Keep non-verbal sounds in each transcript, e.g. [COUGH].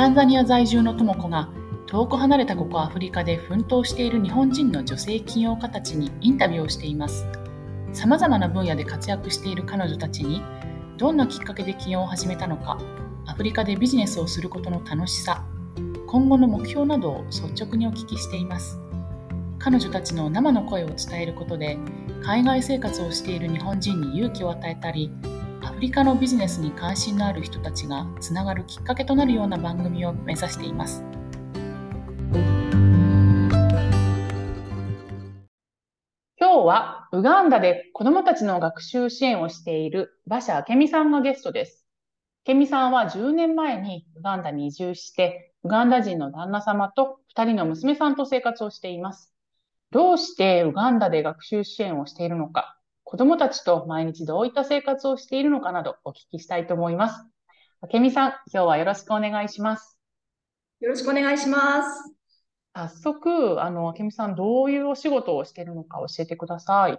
タンザニア在住の智子が遠く離れたここアフリカで奮闘している日本人の女性起業家たちにインタビューをしています。さまざまな分野で活躍している彼女たちにどんなきっかけで起業を始めたのかアフリカでビジネスをすることの楽しさ今後の目標などを率直にお聞きしています。彼女たちの生の声を伝えることで海外生活をしている日本人に勇気を与えたりリカのビジネスに関心のある人たちがつながるきっかけとなるような番組を目指しています今日はウガンダで子どもたちの学習支援をしている馬車明美さんがゲストです。明美さんは10年前にウガンダに移住して、ウガンダ人の旦那様と2人の娘さんと生活をしています。どうしてウガンダで学習支援をしているのか、子供たちと毎日どういった生活をしているのかなどお聞きしたいと思います。明美さん、今日はよろしくお願いします。よろしくお願いします。早速、あの、明美さん、どういうお仕事をしているのか教えてください。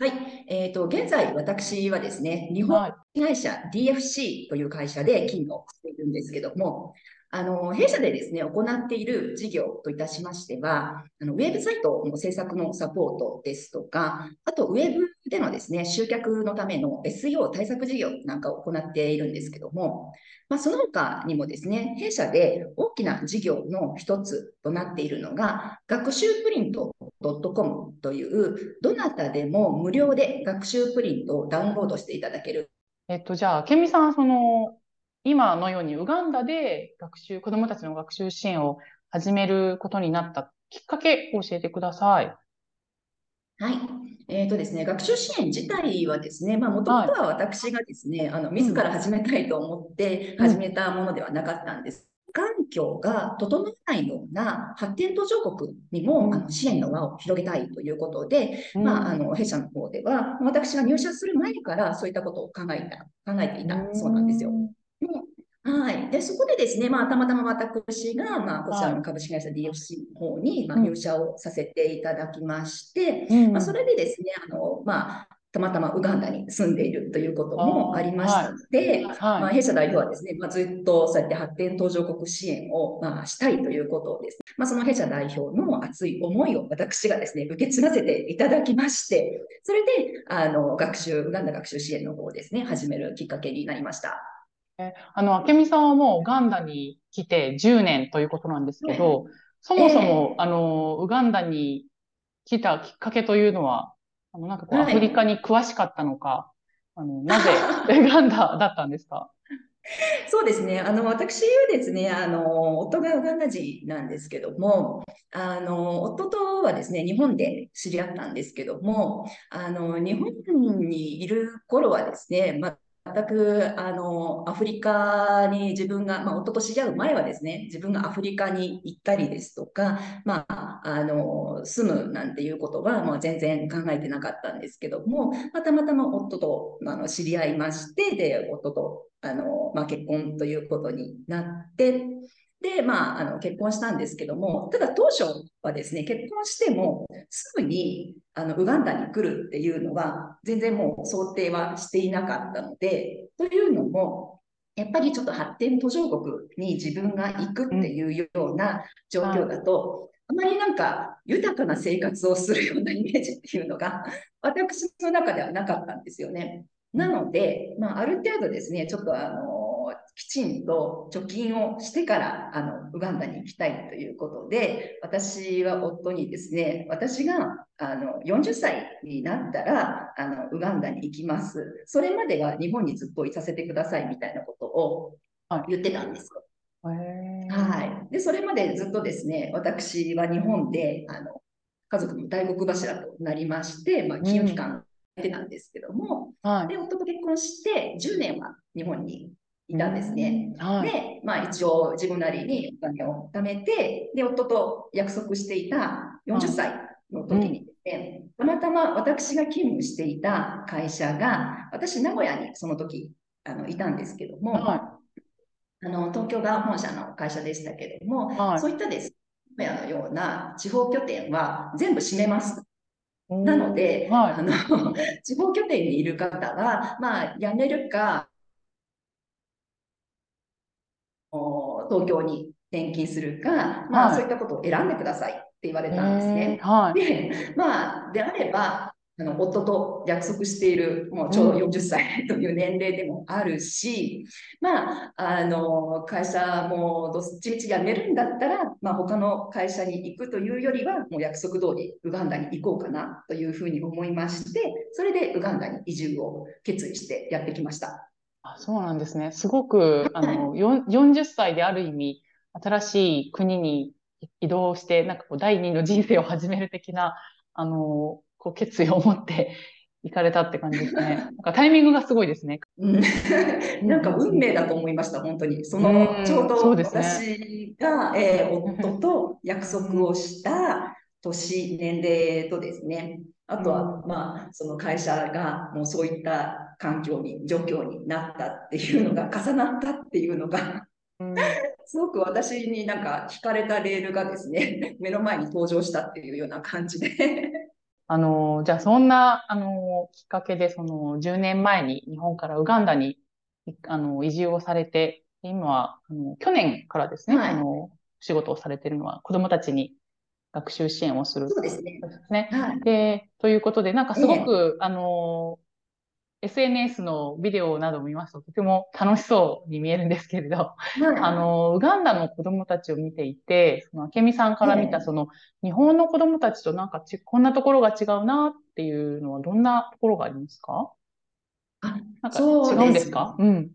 はい。えっ、ー、と、現在、私はですね、日本会社 DFC という会社で勤務をしているんですけども、あの、弊社でですね、行っている事業といたしましては、あのウェブサイトの制作のサポートですとか、あと、ウェブでのですね、集客のための SEO 対策事業なんかを行っているんですけども、まあ、その他にもですね、弊社で大きな事業の一つとなっているのが、学習プリント .com という、どなたでも無料で学習プリントをダウンロードしていただける。えっと、じゃあ、ケミさん、その、今のようにウガンダで学習、子どもたちの学習支援を始めることになったきっかけを教えてください。はい。えっ、ー、とですね、学習支援自体はですね、まあ、もともとは私がですね、はい、あの、自ら始めたいと思って始めたものではなかったんです。環境が整わないような発展途上国にも、あの支援の輪を広げたいということで、うん、まあ、あの弊社の方では私が入社する前からそういったことを考えた考えていたそうなんですよ。はい。で、そこでですね、まあ、たまたま私が、まあ、こちらの株式会社 DFC の方に、まあ、入社をさせていただきまして、うん、まあ、それでですね、あの、まあ、たまたまウガンダに住んでいるということもありましたので、はいまあ、弊社代表はですね、まあ、ずっとそうやって発展途上国支援を、まあ、したいということをですね、まあ、その弊社代表の熱い思いを私がですね、受け継がせていただきまして、それで、あの、学習、ウガンダ学習支援の方をですね、始めるきっかけになりました。あの、明美さんはもうウガンダに来て10年ということなんですけど、そもそも、えー、あの、ウガンダに来たきっかけというのは、あの、なんかこう、アフリカに詳しかったのか、あの、[LAUGHS] なぜウガンダだったんですか？そうですね。あの、私はですね、あの、夫がウガンダ人なんですけども、あの、夫とはですね、日本で知り合ったんですけども、あの、日本にいる頃はですね、まあ、全くあのアフリカに自分が、まあ、夫と知り合う前はですね自分がアフリカに行ったりですとか、まあ、あの住むなんていうことは、まあ、全然考えてなかったんですけども、ま、たまたま夫とあの知り合いましてで夫とあの、まあ、結婚ということになってで、まあ、あの結婚したんですけども、ただ当初はですね、結婚してもすぐにあのウガンダに来るっていうのは全然もう想定はしていなかったので、というのも、やっぱりちょっと発展途上国に自分が行くっていうような状況だと、あまりなんか豊かな生活をするようなイメージっていうのが私の中ではなかったんですよね。なので、まあ、ある程度ですね、ちょっとあのきちんと貯金をしてからあのウガンダに行きたいということで、私は夫にですね、私があの40歳になったらあのウガンダに行きます。それまでは日本にずっといさせてくださいみたいなことを言ってたんですよ。はい。で、それまでずっとですね、私は日本であの家族の大黒柱となりまして、まあ、金融機関てたんですけども、うんはい、で夫と結婚して10年は日本にいたんですね。はい、で、まあ一応自分なりにお金を貯めて、で、夫と約束していた40歳の時にですね、たまたま私が勤務していた会社が、私名古屋にその時あのいたんですけども、はい、あの東京が本社の会社でしたけれども、はい、そういったですね、名古屋のような地方拠点は全部閉めます。なので、はい、あの [LAUGHS] 地方拠点にいる方は、まあ、辞めるか、東京に転勤するか、まあ、はいそういったことを選んでくださいって言われたんですね。えーはい。で、まあ、であれば、あの夫と約束している、もうちょうど40歳という年齢でもあるし、まあ、あの会社もどっちみち辞めるんだったら、まあ、他の会社に行くというよりは、もう約束通りウガンダに行こうかなというふうに思いまして、それでウガンダに移住を決意してやってきました。あ、そうなんですね。すごく、あの、[LAUGHS] よん40歳である意味、新しい国に移動して、なんかこう、第二の人生を始める的な、あの、こう、決意を持って [LAUGHS] 行かれたって感じですね。なんかタイミングがすごいですね。うんなんか運命だと思いました、本当に。そうんの、ちょうど私が、えー夫と約束をした年、年齢とですね、あとは、まあ、その会社がもうそういった環境に、状況になったっていうのが重なったっていうのが、うんすごく私になんか惹かれたレールがですね、[LAUGHS] 目の前に登場したっていうような感じで。あの、じゃあそんな、あの、きっかけで、その、10年前に日本からウガンダに、いあの、移住をされて、今は、あの、去年からですね、はいあの、仕事をされているのは、子供たちに学習支援をするそうですね。ですね。はい。で、ということで、なんかすごく、あの、SNS のビデオなどを見ますと、とても楽しそうに見えるんですけれど、はい。あの、ウガンダの子供たちを見ていて、その、明美さんから見た、ええ。その、日本の子供たちとなんかち、こんなところが違うなっていうのは、どんなところがありますか？あなんか違うんですか？うん。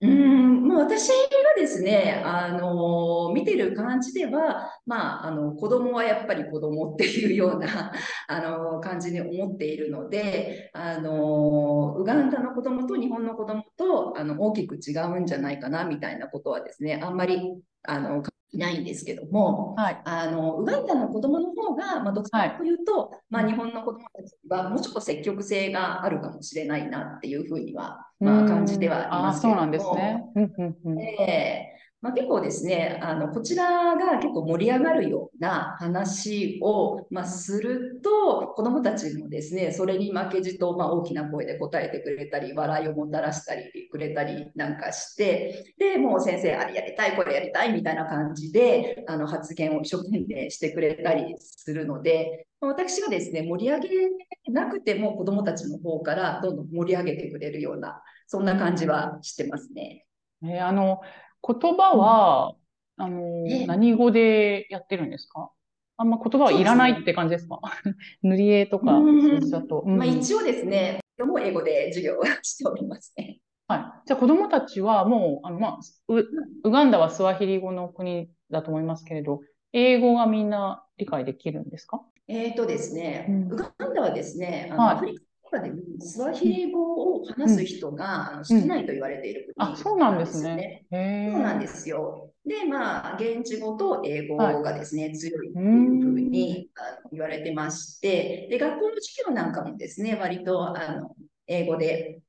うーん、もう私がですね、あの見てる感じでは、まあ、あの子供はやっぱり子供っていうようなあの感じに思っているので、あのウガンダの子供と日本の子供とあの大きく違うんじゃないかなみたいなことはですね、あんまりあのいないんですけども、はい。あのウガンダの子供の方が、まあ、どちらかというと、まあ、うん日本の子供たちはもうちょっと積極性があるかもしれないなっていうふうには、まあ、感じてはありああ、ますけれどそうなんですも。ね。まあ、結構ですね、あの、こちらが結構盛り上がるような話を、まあ、すると、子どもたちもですね、それに負けじと、まあ、大きな声で答えてくれたり、笑いをもたらしたりくれたりなんかして、で、もう先生、あれやりたい、これやりたいみたいな感じで、あの、発言を一生懸命してくれたりするので、私がですね、盛り上げなくても子どもたちの方からどんどん盛り上げてくれるような、そんな感じはしてますね。えーあの、言葉は、あの、ええ。何語でやってるんですか？あんま言葉はいらないって感じですか？[LAUGHS] 塗り絵とか、だと。うん。まあ、一応ですね、でも英語で授業をしておりますね。はい。じゃあ子供たちはもう、あの、まあ、ウ、ウガンダはスワヒリ語の国だと思いますけれど、英語がみんな理解できるんですか？えーとですね、うん。ウガンダはですね、あのはい。アフリカとかでもスワヒリ語を話す人が、あの少ないと言われている国あ、そうなんですよね。そうなんですよ。で、まあ、現地語と英語がですね、強いっていうふうにあの言われてまして、で、学校の授業なんかもですね、割とあの英語で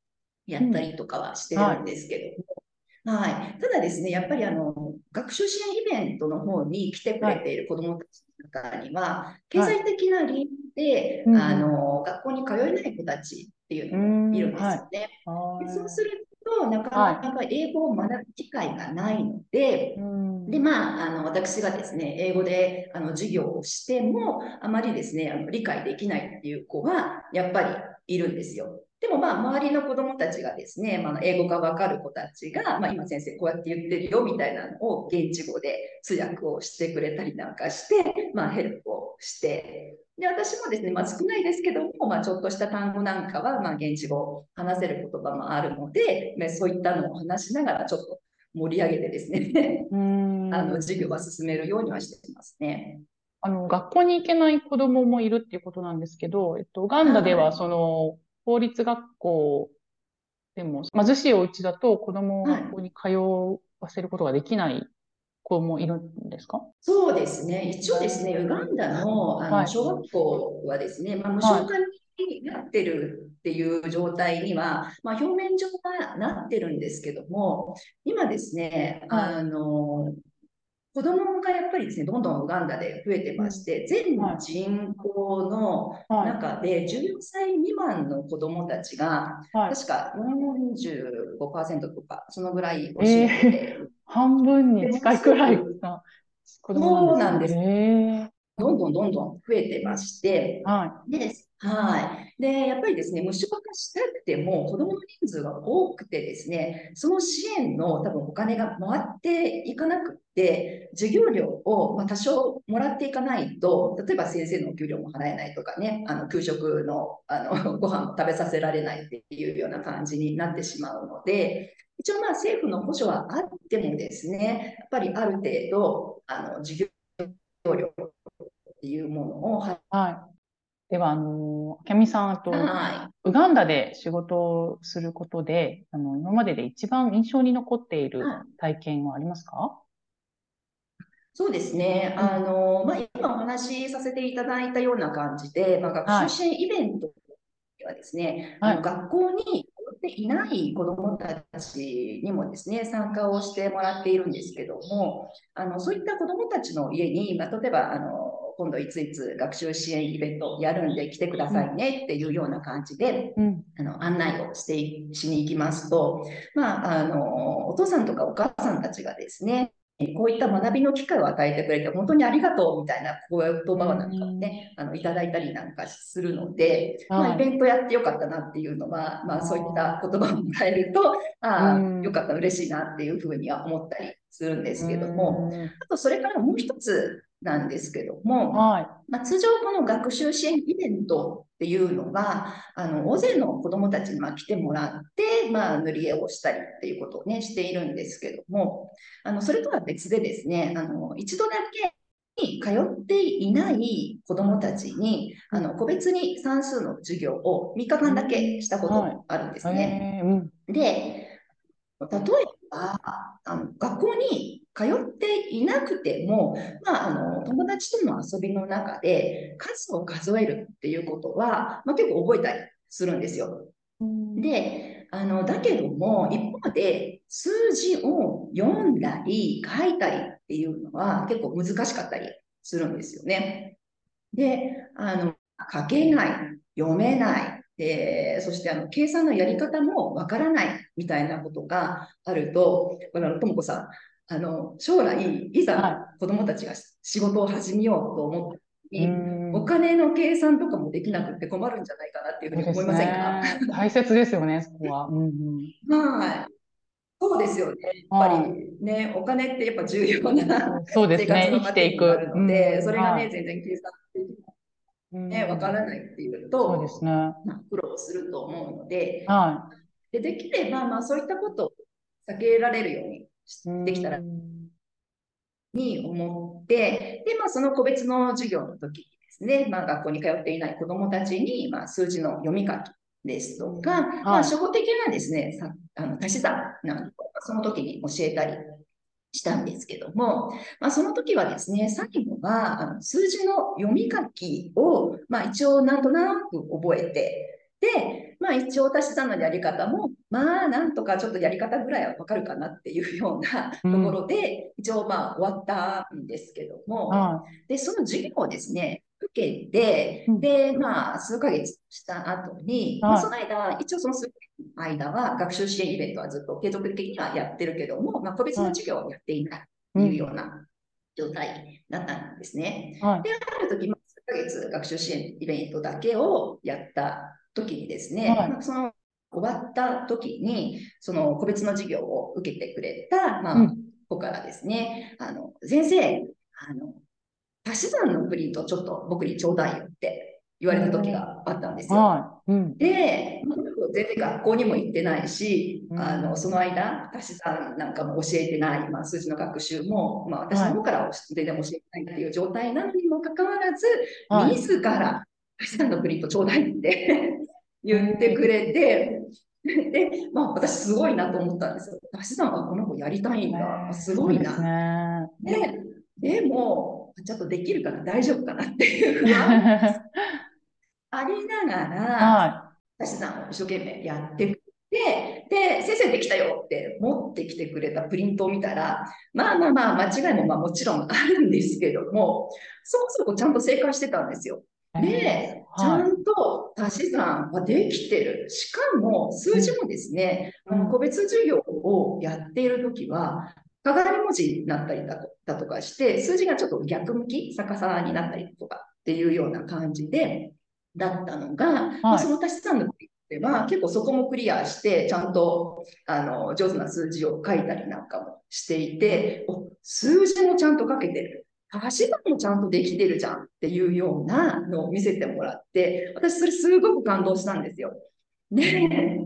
やったりとかはしてるんですけども、はい。ただですね、やっぱりあの、学習支援イベントの方に来てくれている子どもたちの中には、経済的な理由で、うん。あの、学校に通えない子たちっていうのもいるんですよね。はい。でそうすると、なかなか英語を学ぶ機会がないので、うん。で、まあ、あの、私がですね、英語で、あの、授業をしても、あまりですね、あの、理解できないっていう子は、やっぱりいるんですよ。でも、まあ、周りの子供たちがですね、まあ、英語がわかる子たちが、まあ、今先生こうやって言ってるよ、みたいなのを、現地語で通訳をしてくれたりなんかして、まあ、ヘルプをして、で、私もですね、まあ、少ないですけども、まあ、ちょっとした単語なんかは、まあ、現地語話せる言葉もあるので、まあそういったのを話しながら、ちょっと盛り上げてですね、うん。[LAUGHS] あの、授業は進めるようにはしていますね。あの、学校に行けない子供もいるっていうことなんですけど、えっと、ウガンダでは、はい。その、公立学校でも、貧しいお家だと子供をはい学校に通わせることができない子もいるんですか？そうですね。一応ですね、ウガンダの、あはい。の小学校はですね、まあ、無償化になってるっていう状態には、まあ、表面上はなってるんですけども、今ですね、はい。あの、子供がやっぱりですね、どんどんウガンダで増えてまして、全はい人口のはい。中で14歳未満の子供たちが、はい。確か45%とか、そのぐらいを占めてて、半分に近いくらいな子供なんですそうなんです。どんどんどんどん増えてまして、はい。で、はい。で、やっぱりですね、無償化したくても、子どもの人数が多くてですね、その支援の多分お金が回っていかなくて、授業料をま多少もらっていかないと、例えば先生のお給料も払えないとかね、あの給食のあの [LAUGHS] ご飯も食べさせられないっていうような感じになってしまうので、一応まあ政府の補助はあってもですね、やっぱりある程度、あの授業料っていうものを、はい。では、あの、キャミさん、と、はい、ウガンダで仕事をすることで、あの、今までで一番印象に残っている体験はありますか、そうですね。あの、まあ、今お話しさせていただいたような感じで、まあ、学習支援イベントではですね、はい、あの学校にっていない子どもたちにもですね、参加をしてもらっているんですけども、あのそういった子どもたちの家に、まあ、例えばあの今度いついつ学習支援イベントやるんで来てくださいねっていうような感じで、うん、あの案内をしてしに行きますと、まあ、あのお父さんとかお母さんたちがですねこういった学びの機会を与えてくれて本当にありがとうみたいなこういう言葉なんかをね、あのいただいたりなんかするので、まあ、イベントやってよかったなっていうのは、まあ、そういった言葉をもらえると、ああ、よかった、嬉しいなっていうふうには思ったりするんですけども、あとそれからもう一つなんですけども、はい、まあ、通常この学習支援イベントっていうのは、あの大勢の子どもたちにま来てもらって、まあ、塗り絵をしたりっていうことをね、しているんですけども、あのそれとは別でですね、あの一度だけに通っていない子どもたちにあの個別に算数の授業を3日間だけしたこともあるんですね。はい、で、例えばあの学校に通っていなくても、まあ、あの友達との遊びの中で数を数えるっていうことは、まあ、結構覚えたりするんですよ。であのだけども一方で数字を読んだり書いたりっていうのは結構難しかったりするんですよね。であの書けない読めないでそしてあの計算のやり方もわからないみたいなことがあると、あのともこさん、あの将来いざ子どもたちが仕事を始めようと思った時に、お金の計算とかもできなくて困るんじゃないかなっていうふうに思いませんか、ね、大切ですよね、そこは。うんうん、はい。そうですよね。やっぱりね、お金ってやっぱ重要なそうですね、生きていく。ので、それがね、全然計算できね、わからないっていうと、そうですね。まあ、苦労すると思うので、はい、でできれば、まあ、そういったことを避けられるようにできたらに思って、で、まあ、その個別の授業の時にですね、まあ、学校に通っていない子どもたちに、まあ、数字の読み書きですとか、はい、まあ、初歩的なですね、さあの足し算なんか、その時に教えたりしたんですけども、まあ、その時はですね、最後はあの数字の読み書きを、まあ、一応なんとなく覚えて、で、まあ一応足し算のやり方も、まあなんとかちょっとやり方ぐらいはわかるかなっていうようなところで、一応まあ終わったんですけども、で、その授業をですね、受けて、で、まあ数ヶ月した後に、まあ、その間、一応その数ヶ月の間は学習支援イベントはずっと継続的にはやってるけども、まあ個別の授業をやっていないというような状態だったんですね。で、ある時、まあ、数ヶ月学習支援イベントだけをやった時にですね、はい、その終わった時に、その個別の授業を受けてくれた、まあ、うん、子からですね、あの、先生、あの、足し算のプリントちょっと僕にちょうだいよって言われた時があったんですよ。はい。うん、で、全然学校にも行ってないし、うん、あのその間、足し算なんかも教えてない、まあ、数字の学習も、まあ、私の方から全然教えてないっていう状態なのにもかかわらず、はい、自ら足し算のプリントちょうだいって言ってくれて、で、まあ、私すごいなと思ったんですよ。足し算はこの子やりたいんだ。すごいな。で、ね、でも、ちょっとできるかな、大丈夫かなっていう不安 [LAUGHS] ありながら、はい、足し算を一生懸命やってくで、で、先生できたよって持ってきてくれたプリントを見たら、まあまあまあ、間違いもまあもちろんあるんですけども、そこそこちゃんと正解してたんですよ。で、ちゃんと足し算はできてる。しかも、数字もですね、個別授業をやっているときは、かがり文字になったりだだとかして、数字がちょっと逆向き、逆さになったりとかっていうような感じで、だったのが、はい、まあ、その足し算のでは結構そこもクリアして、ちゃんとあの上手な数字を書いたりなんかもしていて、お数字もちゃんと書けてる。足場もちゃんとできてるじゃんっていうようなのを見せてもらって、私それすごく感動したんですよ。ね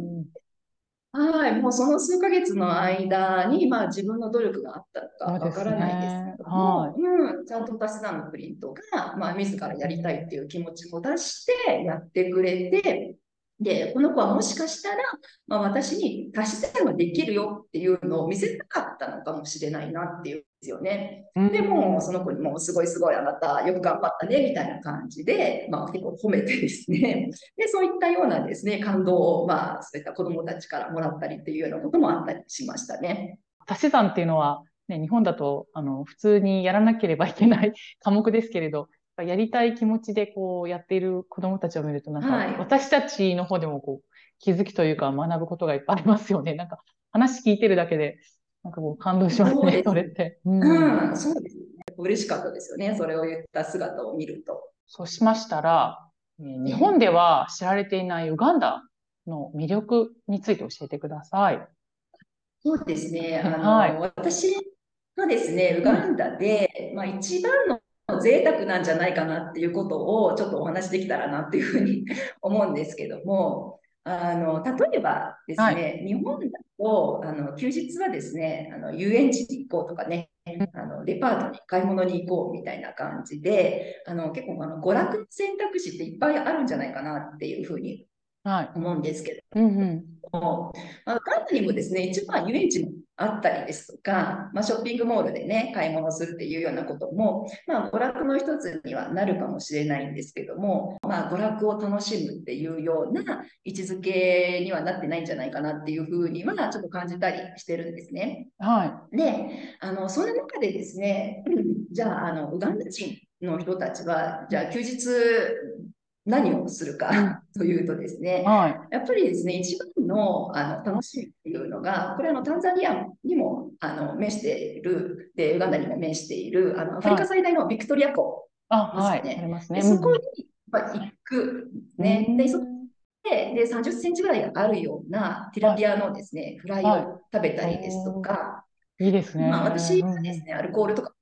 はい、もうその数ヶ月の間に、まあ、自分の努力があったのかわからないですけども、はい、うん、ちゃんと足し算のプリントが、まあ、自らやりたいっていう気持ちも出してやってくれて、で、この子はもしかしたら、まあ、私に足し算ができるよっていうのを見せたかったのかもしれないなっていうんですよね。でも、その子にもすごいすごいあなたよく頑張ったねみたいな感じで、まあ、結構褒めてですね。で、そういったようなですね、感動を、まあ、そういった子供たちからもらったりっていうようなこともあったりしましたね。足し算っていうのは、ね、日本だとあの普通にやらなければいけない科目ですけれど、やりたい気持ちでこうやっている子供たちを見ると、なんか、私たちの方でもこう気づきというか学ぶことがいっぱいありますよね。なんか話聞いてるだけで、なんかもう感動しますね、それって。うん、うん、そうですね。嬉しかったですよね。それを言った姿を見ると。そうしましたら、日本では知られていないウガンダの魅力について教えてください。そうですね。あの、はい、私がですね、ウガンダで、まあ、一番の贅沢なんじゃないかなっていうことをちょっとお話できたらなっていうふうに [LAUGHS] 思うんですけども、あの例えばですね、はい、日本だとあの休日はですねあの遊園地に行こうとかねあのデパートに買い物に行こうみたいな感じであの結構あの娯楽の選択肢っていっぱいあるんじゃないかなっていうふうに思うんですけど、はいうんうんまあ、関東にもですね一番遊園地もあったりですとか、まあ、ショッピングモールでね、買い物するっていうようなことも、まあ、娯楽の一つにはなるかもしれないんですけども、まあ、娯楽を楽しむっていうような位置づけにはなってないんじゃないかなっていうふうには、ちょっと感じたりしてるんですね。はい。で、あの、そんな中でですね、じゃあ、あの、ウガンダ人の人たちは、じゃあ休日何をするかというとですね、はい、やっぱりですね、一番のあの楽しみっていうのが、これあのタンザニアにもあの面している、で、ウガンダにも面している、あのアフリカ最大のビクトリア湖ですね。そこに行く、ね。で、そでで30センチぐらいあるようなティラピアのですね、フライを食べたりですとか、い。いですね。まあ、私はですね、アルコールとか、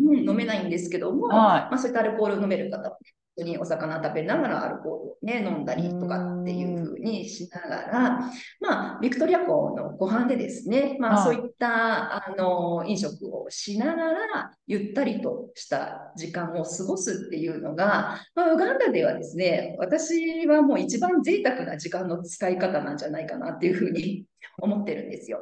うん、飲めないんですけども、はい、まあ、そういったアルコールを飲める方は、ね、当にお魚食べながらアルコールをね、飲んだりとかっていう風にしながら、まあ、ビクトリア湖の湖畔でですね、まあ、そういった、あの、飲食をしながら、ゆったりとした時間を過ごすっていうのが、まあ、ウガンダではですね、私はもう一番贅沢な時間の使い方なんじゃないかなっていうふうに [LAUGHS] 思ってるんですよ。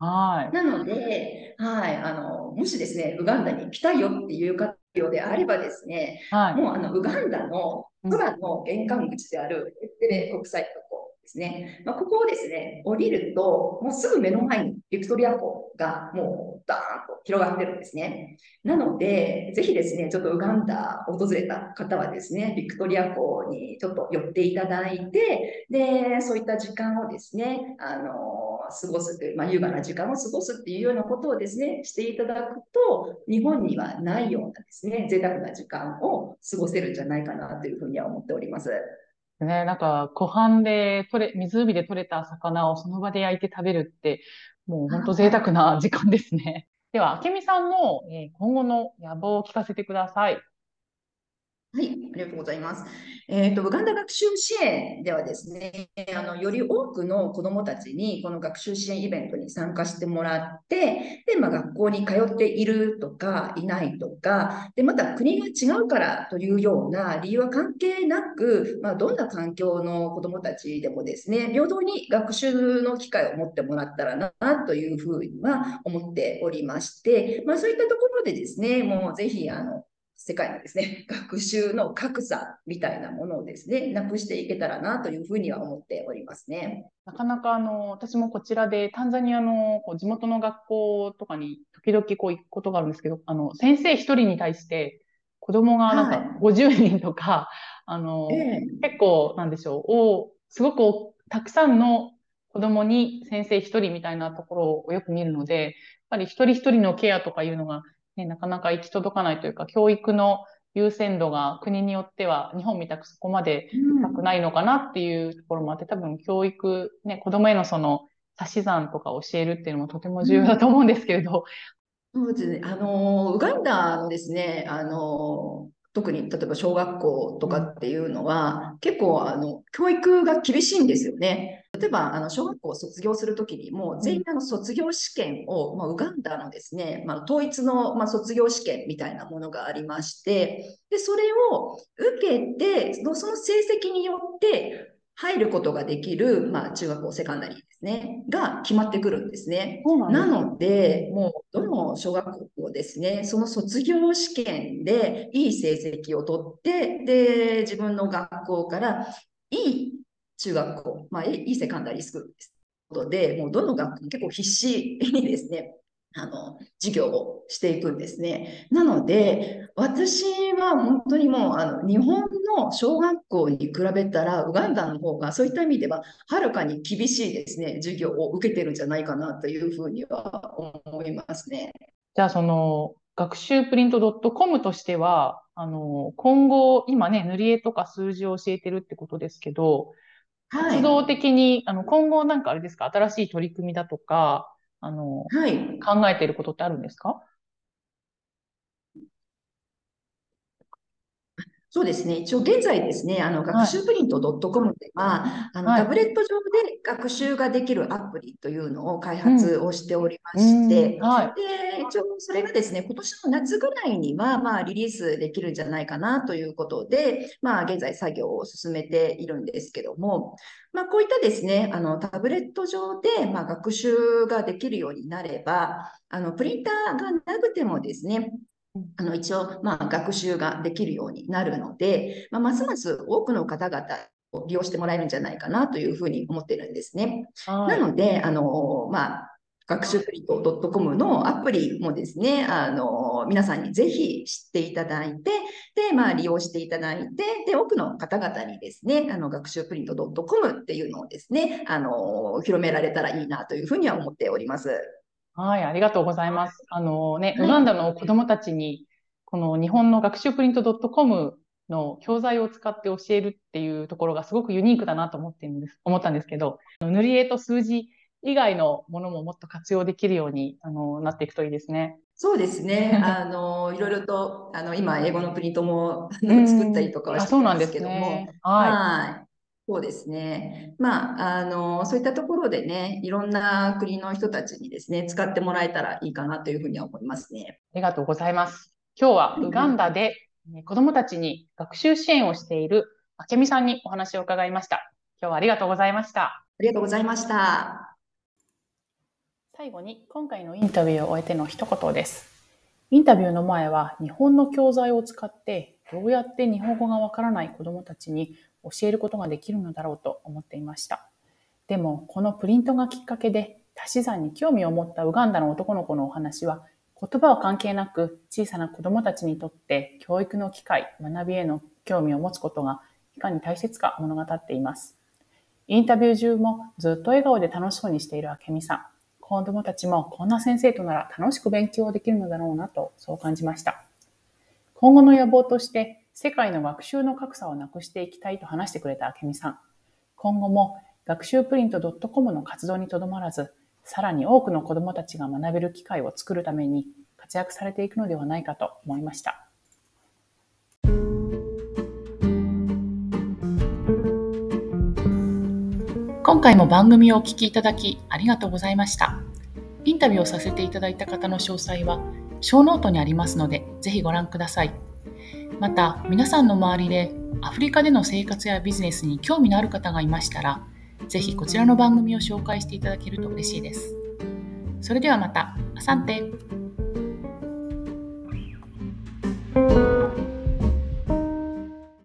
はい。なので、はい、あの、もしですね、ウガンダに来たいよっていう方であればですね、はい、もうあの、ウガンダの空の玄関口であるエッテレ国際空港ですね。まあ、ここをですね、降りると、もうすぐ目の前にビクトリア湖がもうダーンと広がってるんですね。なので、ぜひですね、ちょっとウガンダ訪れた方はですね、ビクトリア湖にちょっと寄っていただいて、で、そういった時間をですね、あの、過ごすという、まあ、優雅な時間を過ごすっていうようなことをですね、していただくと、日本にはないようなですね、贅沢な時間を過ごせるんじゃないかなというふうには思っております。ね、なんか、湖畔で取れ、湖で取れた魚をその場で焼いて食べるって、もう本当贅沢な時間ですね。では、明美さんの、え今後の野望を聞かせてください。はい、ありがとうございます。えっ、ー、と、ウガンダ学習支援ではですね、あの、より多くの子どもたちにこの学習支援イベントに参加してもらって、で、まあ、学校に通っているとか、いないとか、で、また国が違うからというような理由は関係なく、まあ、どんな環境の子どもたちでもですね、平等に学習の機会を持ってもらったらな、というふうには思っておりまして、まあ、そういったところでですね、もうぜひ、あの、世界のですね、[LAUGHS] 学習の格差みたいなものをですね、なくしていけたらなというふうには思っておりますね。なかなかあの、私もこちらでタンザニアのこう地元の学校とかに時々こう行くことがあるんですけど、あの、先生一人に対して子供がなんか50人とか、はい、あの、えー、結構なんでしょう、おすごくたくさんの子子供に先生一人みたいなところをよく見るので、やっぱり一人一人のケアとかいうのが、ね、なかなか行き届かないというか、教育の優先度が国によっては日本みたくそこまで高くないのかなっていうところもあって、多分教育、ね、子供へのその足し算とか教えるっていうのもとても重要だと思うんですけれど。そうですね。あの、ウガンダのですね、あの、特に例えば小学校とかっていうのは、結構あの教育が厳しいんですよね。例えばあの小学校を卒業するときにも全員あの卒業試験を、まあ、ウガンダのですね、まあ、統一の、まあ、卒業試験みたいなものがありましてでそれを受けてその成績によって入ることができる、まあ、中学校、セカンダリーですね、が決まってくるんですね。なので、もうどの小学校ですね、その卒業試験でいい成績を取って、で、自分の学校からいい中学校、まあ、いいセカンダリースクールです。ことで、もうどの学校も結構必死にですね、あの、授業をしていくんですね。なので、私は本当にもう、あの、日本の小学校に比べたら、ウガンダの方が、そういった意味では、はるかに厳しいですね、授業を受けてるんじゃないかなというふうには思いますね。じゃあ、その、学習プリント .com としては、あの、今後、今ね、塗り絵とか数字を教えてるってことですけど、活動的に、あの、今後なんかあれですか、新しい取り組みだとか、あの、はい。考えていることってあるんですか？そうですね。一応現在ですね、あの、学習プリント .com では、あの、タブレット上で学習ができるアプリというのを開発をしておりまして、はい。で、一応それがですね、今年の夏ぐらいには、まあ、リリースできるんじゃないかなということで、まあ、現在作業を進めているんですけども、まあ、こういったですね、あの、タブレット上で、まあ、学習ができるようになれば、あの、プリンターがなくてもですね、あの一応、まあ、学習ができるようになるので、まあ、ますます多くの方々を利用してもらえるんじゃないかなというふうに思ってるんですね。なので、あの、まあ、学習プリント .com のアプリもですね、あの、皆さんにぜひ知っていただいて、で、まあ、利用していただいて、で、多くの方々にですね、あの、学習プリント .com っていうのをですね、あの、広められたらいいなというふうには思っております。はい、ありがとうございます。あのね、ウガンダの子供たちに、この日本の学習プリント .com の教材を使って教えるっていうところがすごくユニークだなと思ってるんです、思ったんですけど、塗り絵と数字以外のものももっと活用できるようにあのなっていくといいですね。そうですね。[LAUGHS] あの、いろいろと、あの、今、英語のプリントも作ったりとかはしてるんですけども、ね、はい。そうですね。まあ、あの、そういったところでね、いろんな国の人たちにですね、使ってもらえたらいいかなというふうには思いますね。ありがとうございます。今日はウガンダで子供たちに学習支援をしている明美さんにお話を伺いました。今日はありがとうございました。ありがとうございました。最後に今回のインタビューを終えての一言です。インタビューの前は日本の教材を使ってどうやって日本語がわからない子供たちに教えることができるのだろうと思っていました。でも、このプリントがきっかけで足し算に興味を持ったウガンダの男の子のお話は、言葉は関係なく小さな子供たちにとって教育の機会、学びへの興味を持つことがいかに大切か物語っています。インタビュー中もずっと笑顔で楽しそうにしている明美さん。子供たちもこんな先生となら楽しく勉強できるのだろうなとそう感じました。今後の野望として世界の学習の格差をなくしていきたいと話してくれた明美さん。今後も学習プリント .com の活動にとどまらず、さらに多くの子供たちが学べる機会を作るために活躍されていくのではないかと思いました。今回も番組をお聞きいただきありがとうございました。インタビューをさせていただいた方の詳細は、ショーノートにありますので、ぜひご覧ください。また皆さんの周りでアフリカでの生活やビジネスに興味のある方がいましたらぜひこちらの番組を紹介していただけると嬉しいです。それではまた、アサンテ